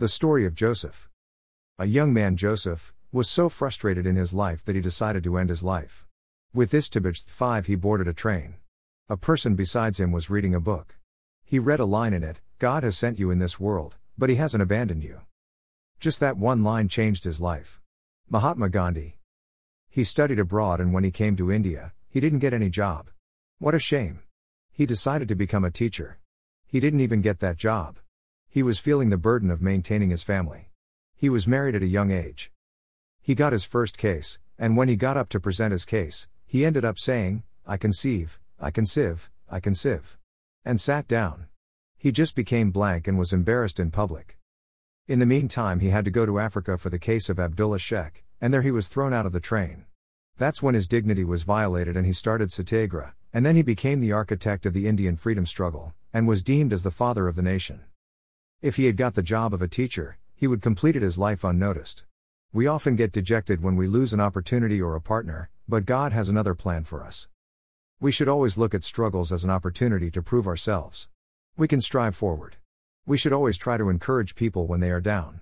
The story of Joseph. A young man, Joseph, was so frustrated in his life that he decided to end his life. With this Tibet 5, he boarded a train. A person besides him was reading a book. He read a line in it God has sent you in this world, but he hasn't abandoned you. Just that one line changed his life. Mahatma Gandhi. He studied abroad and when he came to India, he didn't get any job. What a shame. He decided to become a teacher. He didn't even get that job. He was feeling the burden of maintaining his family. He was married at a young age. He got his first case, and when he got up to present his case, he ended up saying, I conceive, I conceive, I conceive. And sat down. He just became blank and was embarrassed in public. In the meantime, he had to go to Africa for the case of Abdullah Sheikh, and there he was thrown out of the train. That's when his dignity was violated and he started Satyagraha, and then he became the architect of the Indian freedom struggle, and was deemed as the father of the nation. If he had got the job of a teacher, he would completed his life unnoticed. We often get dejected when we lose an opportunity or a partner, but God has another plan for us. We should always look at struggles as an opportunity to prove ourselves. We can strive forward. We should always try to encourage people when they are down.